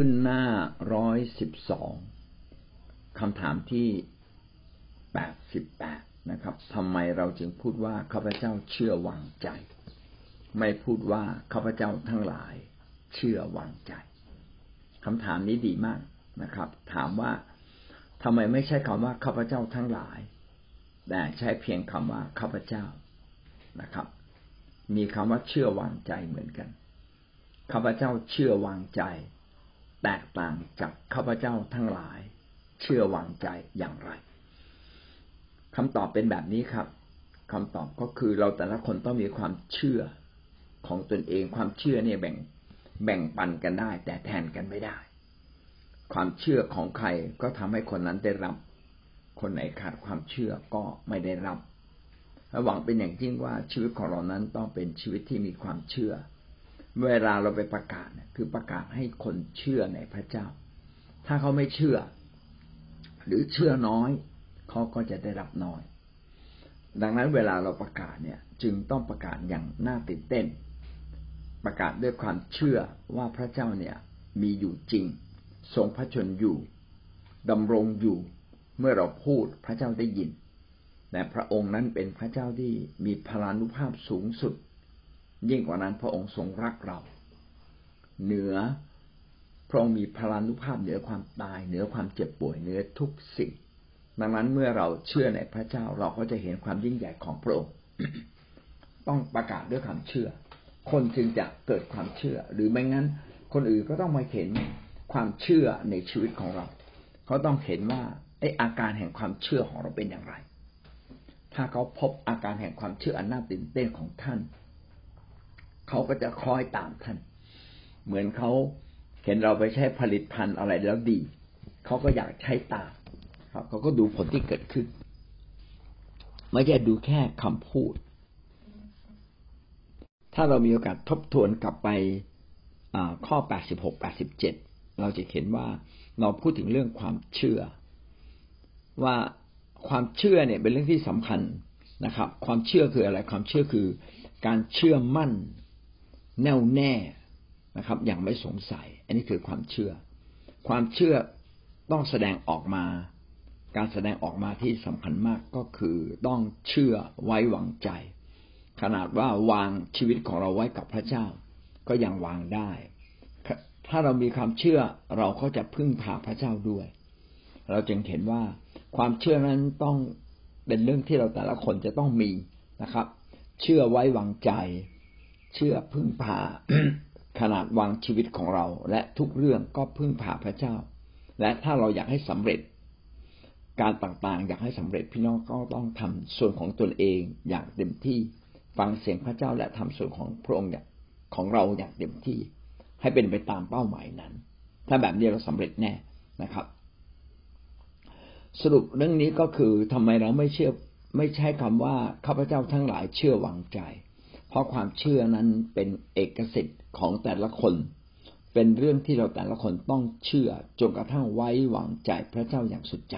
ขึ้นหน้าร้อยสิบสองคำถามที่แปดสิบแปดนะครับทำไมเราจึงพูดว่าข้าพเจ้าเชื่อวางใจ ไม่พูดว่าข้าพเจ้าทั้งหลายเชื่อวางใจคำถามนี้ดีมากนะครับ ถามว่าทำไมไม่ใช่คำว่าข้าพเจ้าทั้งหลาย แต่ใช้เพียงคำว่าข้าพเจ้านะครับ มีคำว่าเชื่อวางใจเหมือนกันข้าพเจ้าเชื่อวางใจ แตกต่างจากข้าพเจ้าทั้งหลาย เชื่อวางใจอย่างไรคำตอบเป็นแบบนี้ครับคำตอบก็คือเราแต่ละคนต้องมีความเชื่อของตนเองความเชื่อเนี่ยแบ่งแบ่งปันกันได้ แต่แทนกันไม่ได้ ความเชื่อของใครก็ทำให้คนนั้นได้รับ คนไหนขาดความเชื่อก็ไม่ได้รับหวังเป็นอย่างยิ่งว่าชีวิตของเรานั้นต้องเป็นชีวิตที่มีความเชื่อ เวลาเราไปประกาศคือประกาศให้คนเชื่อในพระเจ้า ถ้าเขาไม่เชื่อ หรือเชื่อน้อยเขาก็จะได้รับน้อย ดังนั้นเวลาเราประกาศเนี่ยจึงต้องประกาศอย่างน่าตื่นเต้น ประกาศด้วยความเชื่อว่าพระเจ้าเนี่ยมีอยู่จริง ทรงพระชนอยู่ดำรงอยู่เมื่อเราพูดพระเจ้าได้ยิน แต่พระองค์นั้นเป็นพระเจ้าที่มีพลานุภาพสูงสุด ยิ่งกว่านั้นพระองค์ทรงรักเรา เหนือพระองค์มีพลานุภาพเหนือความตาย เหนือความเจ็บป่วยเหนือทุกสิ่ง ดังนั้นเมื่อเราเชื่อในพระเจ้าเราก็จะเห็นความยิ่งใหญ่ของพระองค์ ต้องประกาศด้วยความเชื่อ คนจึงจะเกิดความเชื่อ หรือไม่งั้น คนอื่นก็ต้องมาเห็นความเชื่อในชีวิตของเรา เขาต้องเห็นว่าไออาการแห่งความเชื่อของเราเป็นอย่างไร ถ้าเขาพบอาการแห่งความเชื่ออันน่าตื่นเต้นของท่าน เขาก็จะคล้อยตามท่าน เหมือนเขาเห็นเราไปใช้ผลิตภัณฑ์อะไรแล้วดี เขาก็อยากใช้ตามครับเขาก็ดูผลที่เกิดขึ้น ไม่ใช่ดูแค่คำพูด ถ้าเรามีโอกาสทบทวนกลับไปข้อ86 87เราจะเห็นว่าเราพูดถึงเรื่องความเชื่อ ว่าความเชื่อเนี่ยเป็นเรื่องที่สำคัญนะครับ ความเชื่อคืออะไร ความเชื่อคือการเชื่อมั่น แน่วแน่นะครับ อย่างไม่สงสัย อันนี้คือความเชื่อ ความเชื่อต้องแสดงออกมา การแสดงออกมาที่สำคัญมากก็คือต้องเชื่อไว้วางใจ ขนาดว่าวางชีวิตของเราไว้กับพระเจ้า ก็ยังวางได้ ถ้าเรามีความเชื่อเราก็จะพึ่งพาพระเจ้าด้วย เราจึงเห็นว่าความเชื่อนั้นต้องเป็นเรื่องที่เราแต่ละคนจะต้องมีนะครับ เชื่อไว้วางใจ เชื่อพึ่งพาขนาดวางชีวิตของเรา และทุกเรื่องก็พึ่งพาพระเจ้า และถ้าเราอยากให้สำเร็จ การต่างๆ อยากให้สำเร็จพี่น้องก็ต้องทำส่วนของตนเองอย่างเต็มที่ฟังเสียงพระเจ้าและทำส่วนของพระองค์ของเราอย่างเต็มที่ ให้เป็นไปตามเป้าหมายนั้น ถ้าแบบนี้เราสำเร็จแน่นะครับ สรุปเรื่องนี้ก็คือทำไมเราไม่เชื่อไม่ใช้คำว่าข้าพเจ้าทั้งหลายเชื่อวางใจ เพราะความเชื่อนั้นเป็นเอกสิทธิ์ของแต่ละคน เป็นเรื่องที่เราแต่ละคนต้องเชื่อจนกระทั่งไว้วางใจพระเจ้าอย่างสุดใจ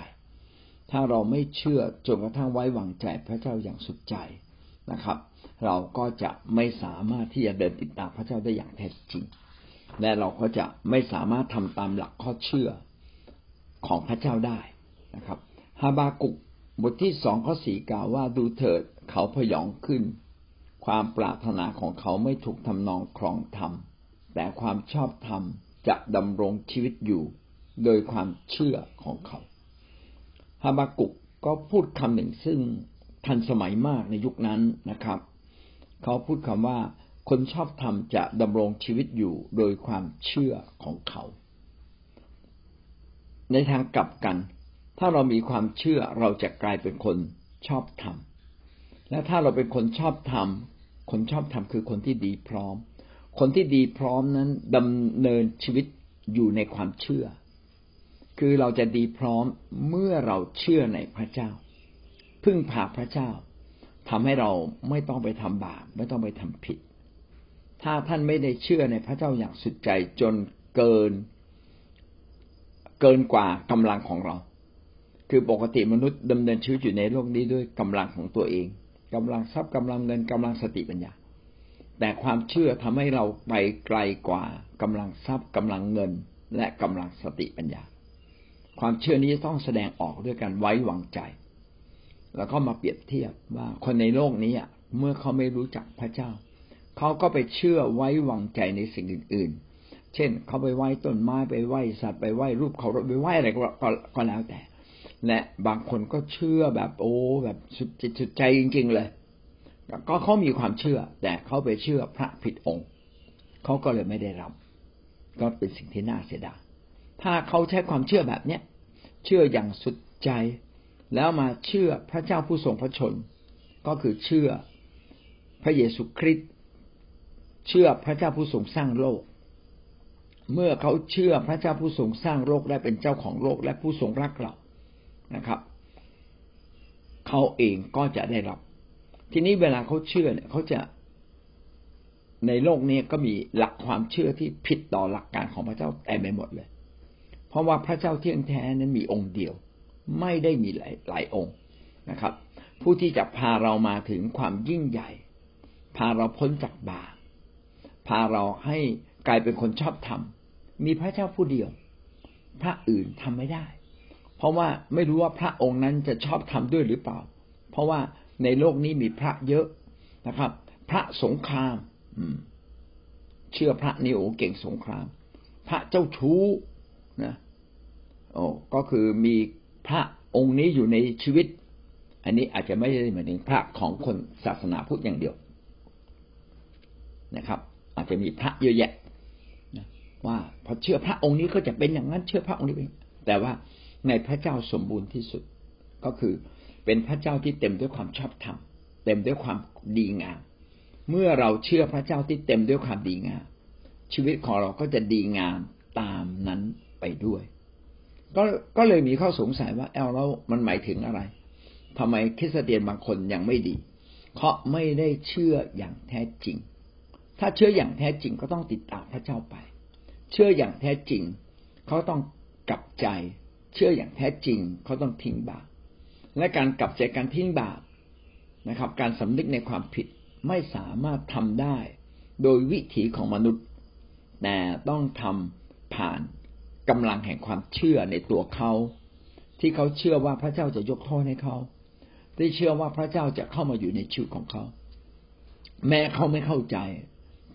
ถ้าเราไม่เชื่อจนกระทั่งไว้วางใจพระเจ้าอย่างสุดใจนะครับ เราก็จะไม่สามารถที่จะเดินติดตามพระเจ้าได้อย่างแท้จริง และเราก็จะไม่สามารถทำตามหลักข้อเชื่อของพระเจ้าได้นะครับฮาบากุกบทที่สองข้อสี่กล่าวว่าดูเถิดเขาพยองขึ้น ความปรารถนาของเขาไม่ถูกทำนองครองธรรม แต่ความชอบธรรมจะดำรงชีวิตอยู่ โดยความเชื่อของเขาฮาบากุกก็พูดคำหนึ่งซึ่งทันสมัยมากในยุคนั้นนะครับ เขาพูดคำว่า คนชอบธรรมจะดำรงชีวิตอยู่โดยความเชื่อของเขา ในทางกลับกัน ถ้าเรามีความเชื่อเราจะกลายเป็นคนชอบธรรม และถ้าเราเป็นคนชอบธรรมคนชอบธรรมคือคนที่ดีพร้อม คนที่ดีพร้อมนั้นดำเนินชีวิตอยู่ในความเชื่อ คือเราจะดีพร้อมเมื่อเราเชื่อในพระเจ้า พึ่งพาพระเจ้าทำให้เราไม่ต้องไปทำบาปไม่ต้องไปทำผิด ถ้าท่านไม่ได้เชื่อในพระเจ้าอย่างสุดใจจนเกิน เกินกว่ากำลังของเรา คือปกติมนุษย์ดำเนินชีวิตอยู่ในโลกนี้ด้วยกำลังของตัวเอง กำลังทรัพย์กำลังเงินกำลังสติปัญญา แต่ความเชื่อทำให้เราไปไกลกว่ากำลังทรัพย์กำลังเงิน และกำลังสติปัญญา ความเชื่อนี้ต้องแสดงออกด้วยการไว้วางใจ แล้วก็มาเปรียบเทียบว่าคนในโลกนี้เมื่อเขาไม่รู้จักพระเจ้า เขาก็ไปเชื่อไว้วางใจในสิ่งอื่น ๆ เช่น เขาไปไหว้ต้นไม้ไปไหว้สัตว์ไปไหว้รูปเขาไปไหว้อะไรก็แล้วแต่ และบางคนก็เชื่อแบบโอ้แบบสุดจิตสุดใจจริง ๆ เลย ก็เขามีความเชื่อ แต่เขาไปเชื่อพระผิดองค์เขาก็เลยไม่ได้รับ ก็เป็นสิ่งที่น่าเสียดายถ้าเขาใช้ความเชื่อแบบเนี้ยเชื่ออย่างสุดใจ แล้วมาเชื่อพระเจ้าผู้ทรงพระชน ก็คือเชื่อพระเยซูคริสต์เชื่อพระเจ้าผู้ทรงสร้างโลก เมื่อเขาเชื่อพระเจ้าผู้ทรงสร้างโลกและเป็นเจ้าของโลกและผู้ทรงรักเรา นะครับ เขาเองก็จะได้รับ ทีนี้เวลาเขาเชื่อเนี่ยเขาจะในโลกนี้ก็มีหลักความเชื่อที่ผิดต่อหลักการของพระเจ้าเต็มไปหมดเลย เพราะว่าพระเจ้าเที่ยงแท้นั้นมีองค์เดียว ไม่ได้มีหลายหลายองค์นะครับ ผู้ที่จะพาเรามาถึงความยิ่งใหญ่ พาเราพ้นจากบาปพาเราให้กลายเป็นคนชอบธรรมมีพระเจ้าผู้เดียว พระอื่นทำไม่ได้ เพราะว่าไม่รู้ว่าพระองค์นั้นจะชอบทำด้วยหรือเปล่า เพราะว่าในโลกนี้มีพระเยอะนะครับ พระสงครามเชื่อพระนิโอเก่งสงคราม พระเจ้าชู้นะโอ้ก็คือมีพระองค์นี้อยู่ในชีวิต อันนี้อาจจะไม่ได้หมายถึงพระของคนศาสนาพุทธอย่างเดียวนะครับ อาจจะมีพระเยอะแยะนะว่าพอเชื่อพระองค์นี้ก็จะเป็นอย่างนั้น เชื่อพระองค์นี้เป็นแต่ว่า ในพระเจ้าสมบูรณ์ที่สุด ก็คือเป็นพระเจ้าที่เต็มด้วยความชอบธรรมเต็มด้วยความดีงาม เมื่อเราเชื่อพระเจ้าที่เต็มด้วยความดีงาม ชีวิตของเราก็จะดีงามตามนั้นไปด้วย ก็ก็เลยมีข้อสงสัยว่าแอลแล้วมันหมายถึงอะไรทำไมคริสเตียนบางคนยังไม่ดีเพราะไม่ได้เชื่ออย่างแท้จริง ถ้าเชื่ออย่างแท้จริงก็ต้องติดตามพระเจ้าไป เชื่ออย่างแท้จริง เขาต้องกลับใจ เชื่ออย่างแท้จริงเขาต้องทิ้งบาปและการกลับใจการทิ้งบาปนะครับ การสำนึกในความผิดไม่สามารถทำได้ โดยวิถีของมนุษย์ แต่ต้องทำผ่านกำลังแห่งความเชื่อในตัวเขา ที่เขาเชื่อว่าพระเจ้าจะยกโทษให้เขาที่เชื่อว่าพระเจ้าจะเข้ามาอยู่ในชีวิตของเขา แม้เขาไม่เข้าใจ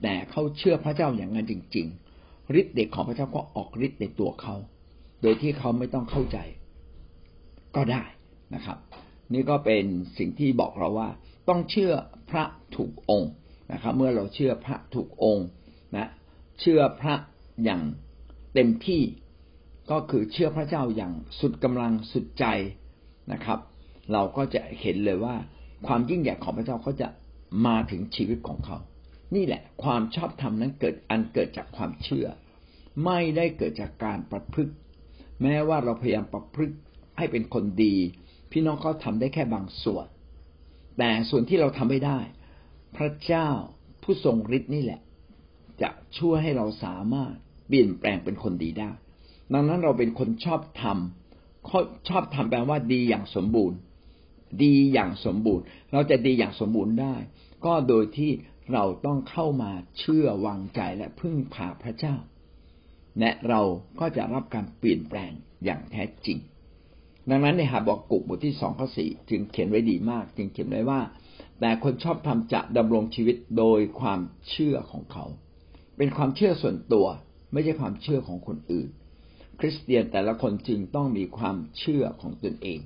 แต่เขาเชื่อพระเจ้าอย่างนั้นจริง ๆฤทธิ์เด็กของพระเจ้าก็ออกฤทธิ์ในตัวเขา โดยที่เขาไม่ต้องเข้าใจ ก็ได้นะครับ นี่ก็เป็นสิ่งที่บอกเราว่า ต้องเชื่อพระถูกองค์นะครับ เมื่อเราเชื่อพระถูกองค์นะเชื่อพระอย่างเต็มที่ก็คือเชื่อพระเจ้าอย่างสุดกำลังสุดใจนะครับ เราก็จะเห็นเลยว่า ความยิ่งใหญ่ของพระเจ้าเขาจะมาถึงชีวิตของเขา นี่แหละ ความชอบธรรมนั้นเกิดอันเกิดจากความเชื่อ ไม่ได้เกิดจากการประพฤติ แม้ว่าเราพยายามประพฤติให้เป็นคนดี พี่น้องเขาทาได้แค่บางส่วน แต่ส่วนที่เราทำไม่ได้ พระเจ้าผู้ทรงฤทธิ์นี่แหละ จะช่วยให้เราสามารถเปลี่ยนแปลงเป็นคนดีได้ ดังนั้นเราเป็นคนชอบทำชอบทำแปลว่าดีอย่างสมบูรณ์ ดีอย่างสมบูรณ์ เราจะดีอย่างสมบูรณ์ได้ ก็โดยที่เราต้องเข้ามาเชื่อวางใจและพึ่งพาพระเจ้า และเราก็จะรับการเปลี่ยนแปลงอย่างแท้จริง ดังนั้นในหาบอกกุบทที่สองข้อสี่จึงเขียนไว้ดีมาก จึงเขียนไว้ว่า แต่คนชอบทำจะดำรงชีวิตโดยความเชื่อของเขา เป็นความเชื่อส่วนตัวไม่ใช่ความเชื่อของคนอื่น คริสเตียนแต่ละคนจึงต้องมีความเชื่อของตนเอง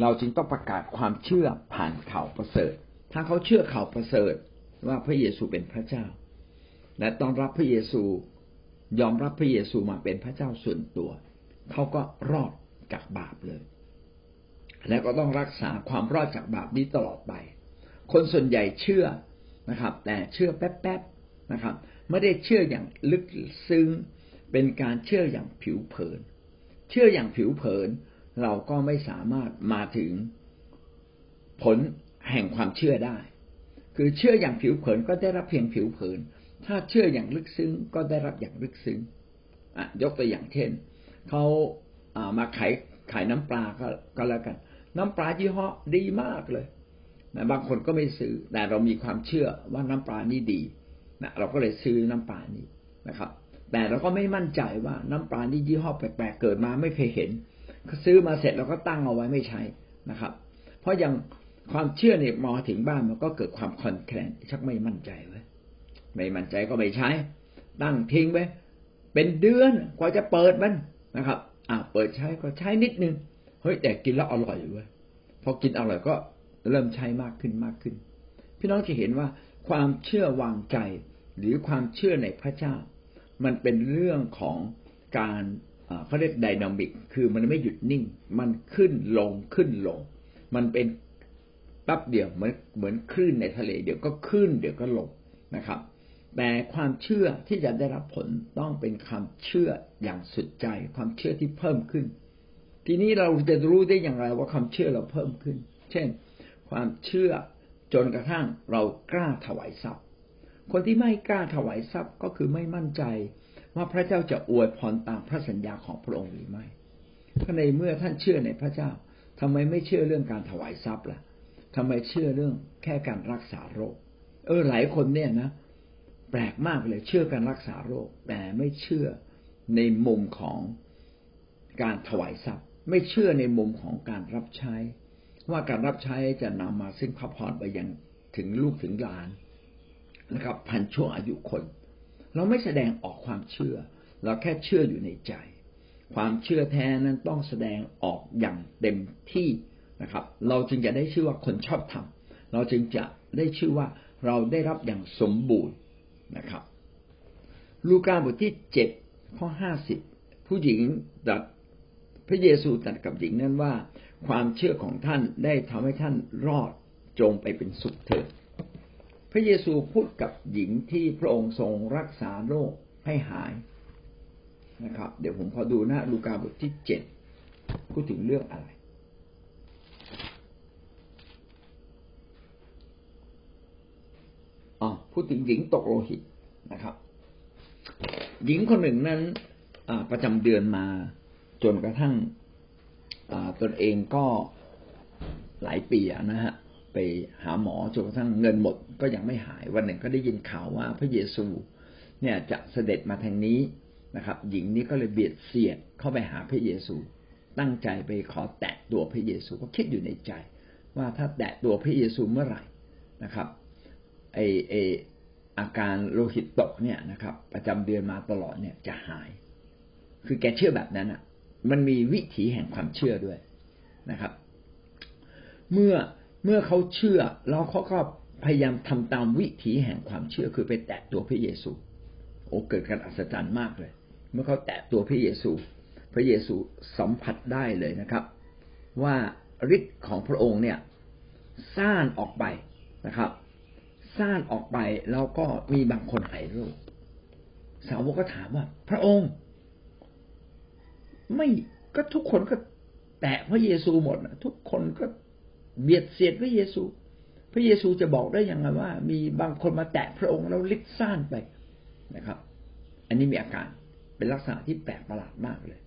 เราจึงต้องประกาศความเชื่อผ่านข่าวประเสริฐ ถ้าเขาเชื่อข่าวประเสริฐว่าพระเยซูเป็นพระเจ้า และต้องรับพระเยซู ยอมรับพระเยซูมาเป็นพระเจ้าส่วนตัว เขาก็รอดจากบาปเลย และก็ต้องรักษาความรอดจากบาปนี้ตลอดไป คนส่วนใหญ่เชื่อนะครับ แต่เชื่อแป๊บๆนะครับ ไม่ได้เชื่ออย่างลึกซึ้ง เป็นการเชื่ออย่างผิวเผิน เชื่ออย่างผิวเผิน เราก็ไม่สามารถมาถึงผลแห่งความเชื่อได้ คือเชื่ออย่างผิวเผินก็ได้รับเพียงผิวเผิน ถ้าเชื่ออย่างลึกซึ้งก็ได้รับอย่างลึกซึ้งยกตัวอย่างเช่นเขามาขายขายน้ำปลาก็ก็แล้วกัน น้ำปลายี่ห้อดีมากเลยนะบางคนก็ไม่ซื้อแต่เรามีความเชื่อว่าน้ำปลานี่ดีนะเราก็เลยซื้อน้ำปลานี้นะครับ แต่เราก็ไม่มั่นใจว่าน้ำปลาที่ยี่ห้อแปลกๆเกิดมาไม่เคยเห็นซื้อมาเสร็จเราก็ตั้งเอาไว้ไม่ใช้นะครับ เพราะอย่างความเชื่อเนี่ยมาถึงบ้านมันก็เกิดความคอนแคลนชักไม่มั่นใจ ไม่มั่นใจก็ไม่ใช้ ตั้งทิ้งไว้เป็นเดือนกว่าจะเปิดมันนะครับอ่าเปิดใช้ก็ใช้นิดนึงเฮ้ยแต่กินแล้วอร่อยเว้ยพอกินอร่อยก็เริ่มใช้มากขึ้นมากขึ้น พี่น้องจะเห็นว่าความเชื่อวางใจหรือความเชื่อในพระเจ้า มันเป็นเรื่องของการเขาเรียกไดนามิก คือมันไม่หยุดนิ่ง มันขึ้นลงขึ้นลง มันเป็นแป๊บเดียวเหมือนเหมือนคลื่นในทะเล เดี๋ยวก็ขึ้นเดี๋ยวก็ลงนะครับ แต่ความเชื่อที่จะได้รับผลต้องเป็นความเชื่ออย่างสุดใจ ความเชื่อที่เพิ่มขึ้น ทีนี้เราจะรู้ได้อย่างไรว่าความเชื่อเราเพิ่มขึ้น เช่น ความเชื่อจนกระทั่งเรากล้าถวายทรัพย์ คนที่ไม่กล้าถวายทรัพย์ก็คือไม่มั่นใจว่าพระเจ้าจะอวยพรตามพระสัญญาของพระองค์หรือไม่ถ้าในเมื่อท่านเชื่อในพระเจ้าทำไมไม่เชื่อเรื่องการถวายทรัพย์ล่ะทำไมเชื่อเรื่องแค่การรักษาโรค เออหลายคนเนี่ยนะ แปลกมากเลย เชื่อการรักษาโรค แต่ไม่เชื่อในมุมของการถวายทรัพย์ ไม่เชื่อในมุมของการรับใช้ ว่าการรับใช้จะนำมาซึ่งพระพรไปยังถึงลูกถึงหลานนะครับพันช่วงอายุคน เราไม่แสดงออกความเชื่อ เราแค่เชื่ออยู่ในใจ ความเชื่อแท้นั้นต้องแสดงออกอย่างเต็มที่นะครับ เราจึงจะได้ชื่อว่าคนชอบธรรมเราจึงจะได้ชื่อว่าเราได้รับอย่างสมบูรณ์ นะครับ ลูกาบทที่เจ็ดข้อห้าสิบผู้หญิงตัดพระเยซูตัดกับหญิงนั้นว่า ความเชื่อของท่านได้ทำให้ท่านรอดจงไปเป็นสุขเถิดพระเยซูพูดกับหญิงที่พระองค์ทรงรักษาโรคให้หายนะครับ เดี๋ยวผมขอดูนะลูกาบทที่เจ็ดพูดถึงเรื่องอะไร อ๋อพูดถึงหญิงตกโลหิตนะครับ หญิงคนหนึ่งนั้นประจำเดือนมาจนกระทั่งตนเองก็หลายปีนะฮะไปหาหมอจนกระทั่งเงินหมดก็ยังไม่หายวันหนึ่งก็ได้ยินข่าวว่าพระเยซูเนี่ยจะเสด็จมาทางนี้นะครับ หญิงนี้ก็เลยเบียดเสียดเข้าไปหาพระเยซู ตั้งใจไปขอแตะตัวพระเยซูก็คิดอยู่ในใจ ว่าถ้าแตะตัวพระเยซูเมื่อไหร่นะครับ ไอไออาการโลหิตตกเนี่ยนะครับ ประจำเดือนมาตลอดเนี่ยจะหาย คือแกเชื่อแบบนั้นอะ มันมีวิถีแห่งความเชื่อด้วยนะครับ เมื่อเมื่อเขาเชื่อแล้วเขาก็พยายามทำตามวิถีแห่งความเชื่อคือไปแตะตัวพระเยซู โอ้เกิดการอัศจรรย์มากเลย เมื่อเขาแตะตัวพระเยซู พระเยซูสัมผัสได้เลยนะครับ ว่าฤทธิ์ของพระองค์เนี่ยซ่านออกไปนะครับ ซ่านออกไปแล้วก็มีบางคนหายโรคสาวกก็ถามว่า พระองค์ ไม่ก็ทุกคนก็แตะพระเยซูหมดทุกคนก็เบียดเสียดพระเยซู พระเยซูจะบอกได้ยังไงว่า มีบางคนมาแตะพระองค์แล้วลิกซ่านไปนะครับ อันนี้มีอาการเป็นลักษณะที่แปลกประหลาดมากเลย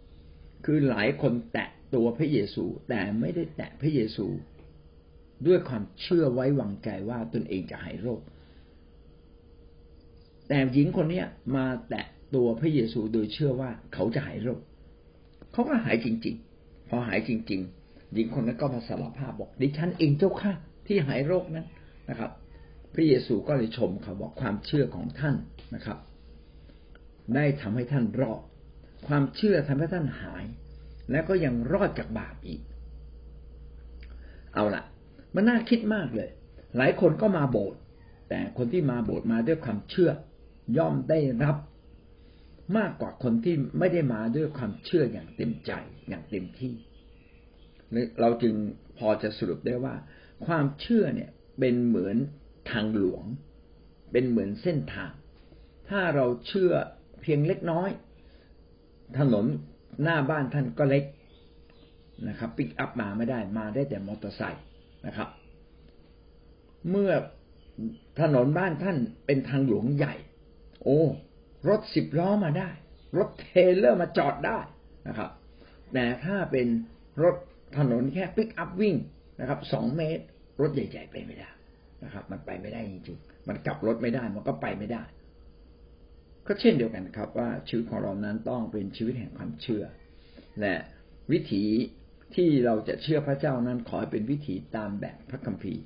คือหลายคนแตะตัวพระเยซู แต่ไม่ได้แตะพระเยซู ด้วยความเชื่อไว้วางใจว่าตนเองจะหายโรค แต่หญิงคนนี้มาแตะตัวพระเยซูโดยเชื่อว่าเขาจะหายโรค เขาก็หายจริง ๆ พอหายจริง ๆ หญิงคนนั้นก็มาสารภาพบอกดิฉันเองเจ้าค่ะ ที่หายโรคนั้นนะครับ พระเยซูก็เลยชมเขาบอกความเชื่อของท่านนะครับ ได้ทำให้ท่านรอดความเชื่อทำให้ท่านหาย และก็ยังรอดจากบาปอีก เอาละ มันน่าคิดมากเลย หลายคนก็มาโบสถ์แต่คนที่มาโบสถ์มาด้วยความเชื่อย่อมได้รับมากกว่าคนที่ไม่ได้มาด้วยความเชื่ออย่างเต็มใจอย่างเต็มที่เราจึงพอจะสรุปได้ว่า ความเชื่อเนี่ยเป็นเหมือนทางหลวง เป็นเหมือนเส้นทาง ถ้าเราเชื่อเพียงเล็กน้อย ถนนหน้าบ้านท่านก็เล็กนะครับ ปิกอัพมาไม่ได้มาได้แต่มอเตอร์ไซค์ นะครับ เมื่อถนนบ้านท่านเป็นทางหลวงใหญ่ โอ้รถสิบล้อมาได้ รถเทรลเลอร์มาจอดได้นะครับ แต่ถ้าเป็นรถถนนแค่ปิกอัพวิ่งนะครับสองเมตร รถใหญ่ ๆ ไปไม่ได้นะครับ มันไปไม่ได้จริงๆมันกลับรถไม่ได้มันก็ไปไม่ได้ ก็เช่นเดียวกันครับ ว่าชีวิตของเรานั้นต้องเป็นชีวิตแห่งความเชื่อและวิถี ที่เราจะเชื่อพระเจ้านั้นขอให้เป็นวิถีตามแบบพระคัมภีร์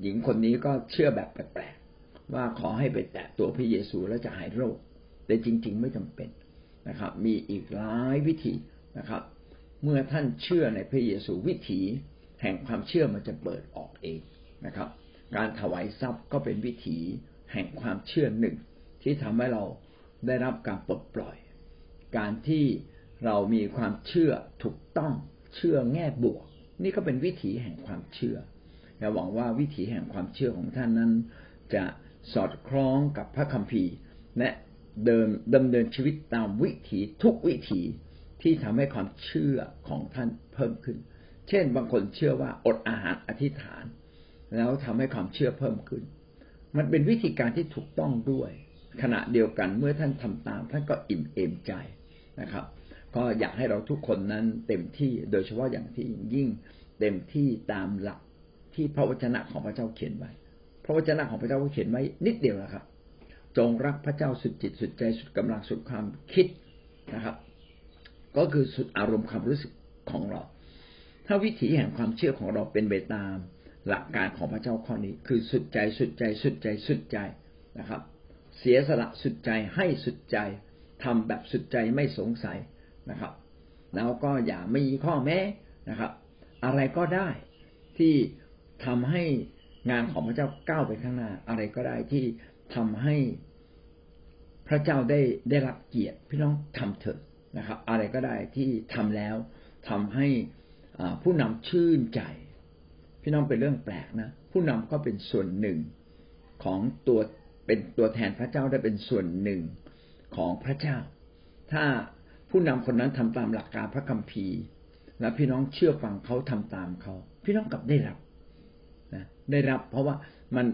หญิงคนนี้ก็เชื่อแบบแปลกๆว่าขอให้ไปแตะตัวพระเยซูแล้วจะหายโรค แต่จริง ๆ ไม่จำเป็นนะครับ มีอีกหลายวิธีนะครับ เมื่อท่านเชื่อในพระเยซูวิถีแห่งความเชื่อมันจะเปิดออกเองนะครับ การถวายทรัพย์ก็เป็นวิถีแห่งความเชื่อหนึ่ง ที่ทำให้เราได้รับการปลดปล่อย การที่เรามีความเชื่อถูกต้อง เชื่อแง่บวก นี่ก็เป็นวิถีแห่งความเชื่อและหวังว่าวิถีแห่งความเชื่อของท่านนั้น จะสอดคล้องกับพระคัมภีร์ และเดินดำเนินชีวิตตามวิถีทุกวิถีที่ทำให้ความเชื่อของท่านเพิ่มขึ้น เช่น บางคนเชื่อว่าอดอาหารอธิษฐาน แล้วทำให้ความเชื่อเพิ่มขึ้น มันเป็นวิธีการที่ถูกต้องด้วย ขณะเดียวกันเมื่อท่านทำตามท่านก็อิ่มเอมใจนะครับ ก็อยากให้เราทุกคนนั้นเต็มที่โดยเฉพาะอย่างที่ยิ่งเต็มที่ตามหลักที่พระวจนะของพระเจ้าเขียนไว้ พระวจนะของพระเจ้าเขียนไว้นิดเดียวนะครับ จงรักพระเจ้าสุดจิตสุดใจสุดกำลังสุดความคิดนะครับ ก็คือสุดอารมณ์ความรู้สึกของเรา ถ้าวิถีแห่งความเชื่อของเราเป็นไปตามหลักการของพระเจ้าข้อนี้ คือสุดใจสุดใจสุดใจสุดใจนะครับ เสียสละสุดใจให้สุดใจทำแบบสุดใจไม่สงสัย นะครับ แล้วก็อย่าไม่มีข้อแม้นะครับ อะไรก็ได้ที่ทำให้งานของพระเจ้าก้าวไปข้างหน้า อะไรก็ได้ที่ทำให้พระเจ้าได้ได้รับเกียรติพี่น้องทำเถอะนะครับ อะไรก็ได้ที่ทำแล้วทำให้ผู้นำชื่นใจ พี่น้องเป็นเรื่องแปลกนะ ผู้นำก็เป็นส่วนหนึ่งของตัวเป็นตัวแทนพระเจ้าได้เป็นส่วนหนึ่งของพระเจ้า ถ้า ผู้นำคนนั้นทำตามหลักการพระคัมภีร์ และพี่น้องเชื่อฟังเขาทำตามเขา พี่น้องกลับได้รับนะได้รับ เพราะว่ามัน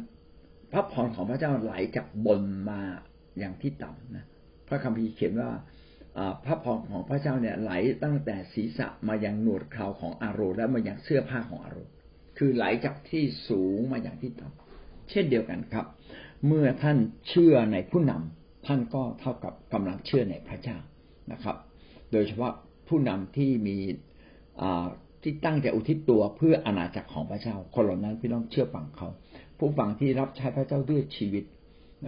พระพรของพระเจ้าไหลจากบนมาอย่างที่ต่ำนะพระคัมภีร์เขียนว่าพระพรของพระเจ้าเนี่ยไหลตั้งแต่ศีรษะมายังหนวดเคราของอาโรและมายังเสื้อผ้าของอาโรคือไหลจากที่สูงมาอย่างที่ต่ำเช่นเดียวกันครับ เมื่อท่านเชื่อในผู้นำท่านก็เท่ากับกำลังเชื่อในพระเจ้านะครับ โดยเฉพาะผู้นำที่มีที่ตั้งใจอุทิศตัวเพื่ออาณาจักรของพระเจ้า คนเหล่านั้นพี่น้องเชื่อฟังเขา ผู้ฟังที่รับใช้พระเจ้าด้วยชีวิต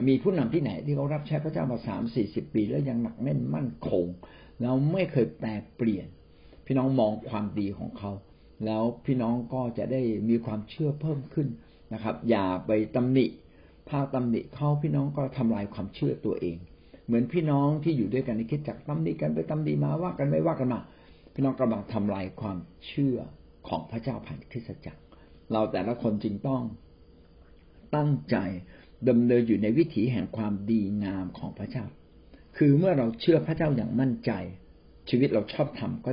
มีผู้นำที่ไหนที่เขารับใช้พระเจ้ามาสามสี่สิบปี แล้วยังหนักแน่นมั่นคง แล้วไม่เคยแปลเปลี่ยน พี่น้องมองความดีของเขา แล้วพี่น้องก็จะได้มีความเชื่อเพิ่มขึ้นนะครับ อย่าไปตำหนิ ถ้าตำหนิเขาพี่น้องก็ทำลายความเชื่อตัวเอง เหมือนพี่น้องที่อยู่ด้วยกันในคิดจักตำดีกันไปตำดีมาว่ากันไม่ว่ากันมา พี่น้องกำลังทำลายความเชื่อของพระเจ้าผ่านคริสตจักร เราแต่ละคนจึงต้องตั้งใจดำเนินอยู่ในวิถีแห่งความดีงามของพระเจ้า คือเมื่อเราเชื่อพระเจ้าอย่างมั่นใจ ชีวิตเราชอบทำก็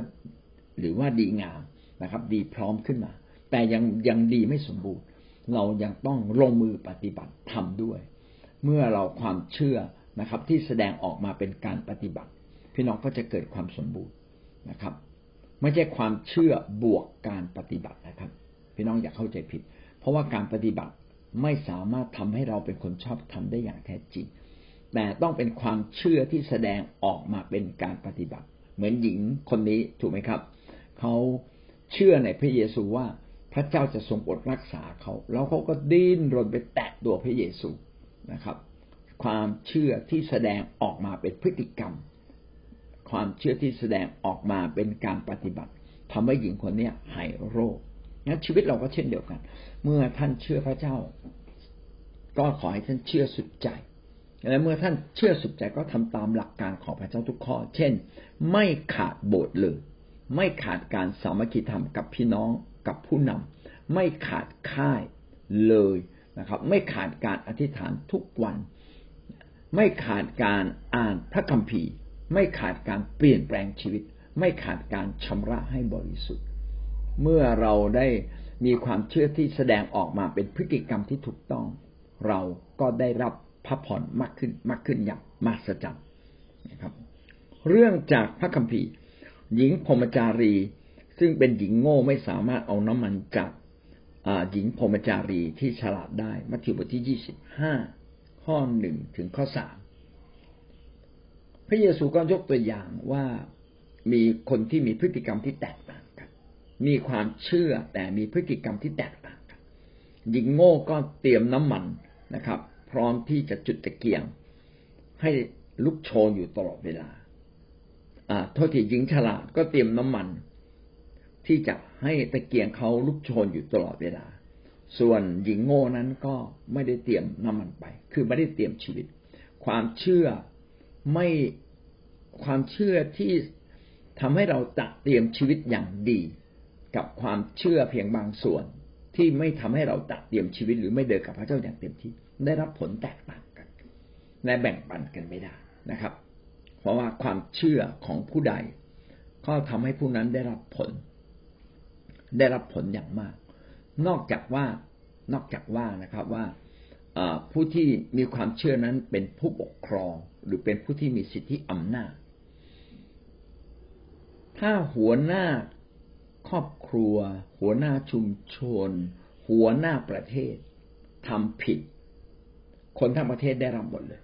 หรือว่าดีงามนะครับ ดีพร้อมขึ้นมา แต่ยังยังดีไม่สมบูรณ์ เรายังต้องลงมือปฏิบัติทำด้วย เมื่อเราความเชื่อ นะครับ ที่แสดงออกมาเป็นการปฏิบัติ พี่น้องก็จะเกิดความสมบูรณ์นะครับ ไม่ใช่ความเชื่อบวกการปฏิบัตินะครับ พี่น้องอย่าเข้าใจผิด เพราะว่าการปฏิบัติไม่สามารถทำให้เราเป็นคนชอบทำได้อย่างแท้จริง แต่ต้องเป็นความเชื่อที่แสดงออกมาเป็นการปฏิบัติ เหมือนหญิงคนนี้ถูกไหมครับ เขาเชื่อในพระเยซูว่าพระเจ้าจะทรงปลดรักษาเขา แล้วเขาก็ดิ้นรนไปแตะตัวพระเยซูนะครับ ความเชื่อที่แสดงออกมาเป็นพฤติกรรม ความเชื่อที่แสดงออกมาเป็นการปฏิบัติทำให้หญิงคนนี้หายโรคงั้นชีวิตเราก็เช่นเดียวกัน เมื่อท่านเชื่อพระเจ้า ก็ขอให้ท่านเชื่อสุดใจและเมื่อท่านเชื่อสุดใจก็ทำตามหลักการของพระเจ้าทุกข้อ เช่น ไม่ขาดโบสถ์เลย ไม่ขาดการสามัคคีธรรมกับพี่น้องกับผู้นำไม่ขาดค่ายเลยนะครับ ไม่ขาดการอธิษฐานทุกวัน ไม่ขาดการอ่านพระคัมภีร์ ไม่ขาดการเปลี่ยนแปลงชีวิต ไม่ขาดการชำระให้บริสุทธิ์ เมื่อเราได้มีความเชื่อที่แสดงออกมาเป็นพฤติกรรมที่ถูกต้อง เราก็ได้รับพระพรมากขึ้นมากขึ้นอย่างมหัศจรรย์นะครับ เรื่องจากพระคัมภีร์ หญิงพรมจารี ซึ่งเป็นหญิงโง่ไม่สามารถเอาน้ำมันจากหญิงพรมจารีที่ฉลาดได้มัทธิวบทที่ยี่สิบห้า ข้อหนึ่งถึงข้อสามพระเยซูก็ยกตัวอย่างว่ามีคนที่มีพฤติกรรมที่แตกต่างกัน มีความเชื่อแต่มีพฤติกรรมที่แตกต่างกันหญิงโง่ก็เตรียมน้ำมันนะครับ พร้อมที่จะจุดตะเกียง ให้ลุกโชนอยู่ตลอดเวลา อ่าโทษทีหญิงฉลาดก็เตรียมน้ำมัน ที่จะให้ตะเกียงเขาลุกโชนอยู่ตลอดเวลา ส่วนหญิงโง่นั้นก็ไม่ได้เตรียมน้ำมันไป คือไม่ได้เตรียมชีวิต ความเชื่อไม่ความเชื่อที่ทำให้เราตัดเตรียมชีวิตอย่างดี กับความเชื่อเพียงบางส่วน ที่ไม่ทำให้เราตัดเตรียมชีวิต หรือไม่เดินกับพระเจ้าอย่างเต็มที่ ได้รับผลแตกต่างกันและแบ่งปันกันไม่ได้นะครับ เพราะว่าความเชื่อของผู้ใด ก็ทำให้ผู้นั้นได้รับผล ได้รับผลอย่างมาก นอกจากว่านอกจากว่านะครับว่าผู้ที่มีความเชื่อนั้นเป็นผู้ปกครอง หรือเป็นผู้ที่มีสิทธิอำนาจ ถ้าหัวหน้าครอบครัว หัวหน้าชุมชน หัวหน้าประเทศทำผิด คนทั้งประเทศได้รับหมดเลย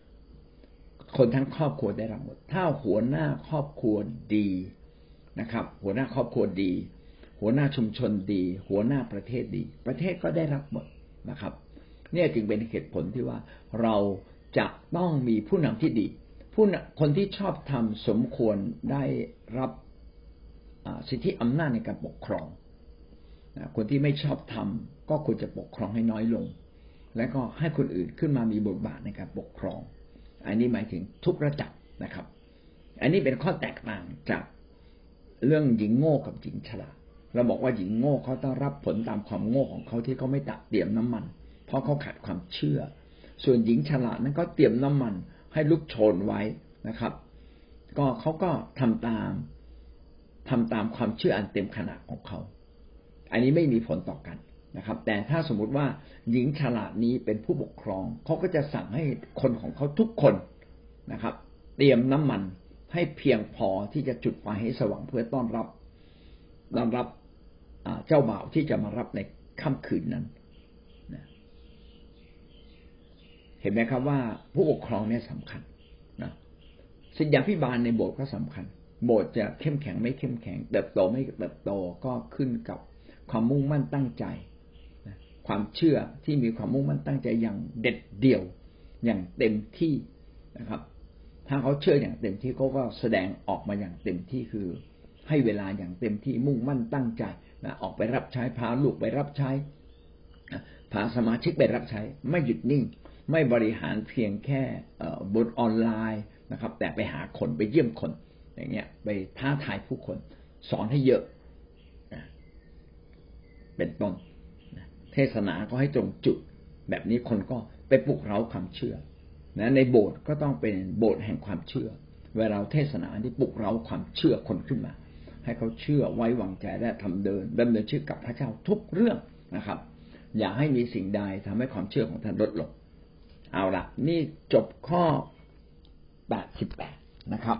คนทั้งครอบครัวได้รับหมด ถ้าหัวหน้าครอบครัวดีนะครับ หัวหน้าครอบครัวดี หัวหน้าชุมชนดี หัวหน้าประเทศดี ประเทศก็ได้รับหมดนะครับ เนี่ยจึงเป็นเหตุผลที่ว่าเราจะต้องมีผู้นำที่ดีผู้คนที่ชอบทำสมควรได้รับสิทธิอำนาจในการปกครองคนที่ไม่ชอบทำก็ควรจะปกครองให้น้อยลง และก็ให้คนอื่นขึ้นมามีบทบาทในการปกครอง อันนี้หมายถึงทุกระดับนะครับ อันนี้เป็นข้อแตกต่างจากเรื่องหญิงโง่กับหญิงฉลาด เราบอกว่าหญิงโง่เขาต้องรับผลตามความโง่ของเขาที่เขาไม่ตัดเตรียมน้ำมัน เพราะเขาขาดความเชื่อ ส่วนหญิงฉลาดนั้นก็เตรียมน้ำมัน ให้ลุกโชนไว้นะครับ ก็เขาก็ทำตามทำตามความเชื่ออันเต็มขนาดของเขา อันนี้ไม่มีผลต่อกันนะครับ แต่ถ้าสมมุติว่าหญิงฉลาดนี้เป็นผู้ปกครองเขาก็จะสั่งให้คนของเขาทุกคนนะครับ เตรียมน้ำมันให้เพียงพอที่จะจุดไฟให้สว่างเพื่อต้อนรับต้อนรับ เจ้าบ่าวที่จะมารับในค่ำคืนนั้นเห็นไหมครับว่าผู้ปกครองเนี่ยสำคัญนะสิทธาพิบาลในโบสถ์ก็สำคัญ โบสถ์จะเข้มแข็งไม่เข้มแข็งเติบโตไม่เติบโตก็ขึ้นกับความมุ่งมั่นตั้งใจความเชื่อที่มีความมุ่งมั่นตั้งใจอย่างเด็ดเดี่ยวอย่างเต็มที่นะครับ ถ้าเขาเชื่ออย่างเต็มที่เขาก็แสดงออกมาอย่างเต็มที่คือ ให้เวลาอย่างเต็มที่มุ่งมั่นตั้งใจนะออกไปรับใช้พาลูกไปรับใช้พาสมาชิกไปรับใช้ ไม่หยุดนิ่ง ไม่บริหารเพียงแค่บนออนไลน์นะครับ แต่ไปหาคนไปเยี่ยมคน อย่างเงี้ย ไปท้าทายผู้คน สอนให้เยอะเป็นต้นเทศนาก็ให้ตรงจุด แบบนี้คนก็ไปปลุกเร้าความเชื่อนะในโบสถ์ก็ต้องเป็นโบสถ์แห่งความเชื่อ เวลาเทศนาที่ปลุกเร้าความเชื่อคนขึ้นมา ให้เขาเชื่อไว้วางใจและทำเดินดำเนินชื่อกับพระเจ้าทุกเรื่องนะครับ อย่าให้มีสิ่งใดทำให้ความเชื่อของท่านลดลงเอาละนี่จบข้อแปดสิบแปดนะครับ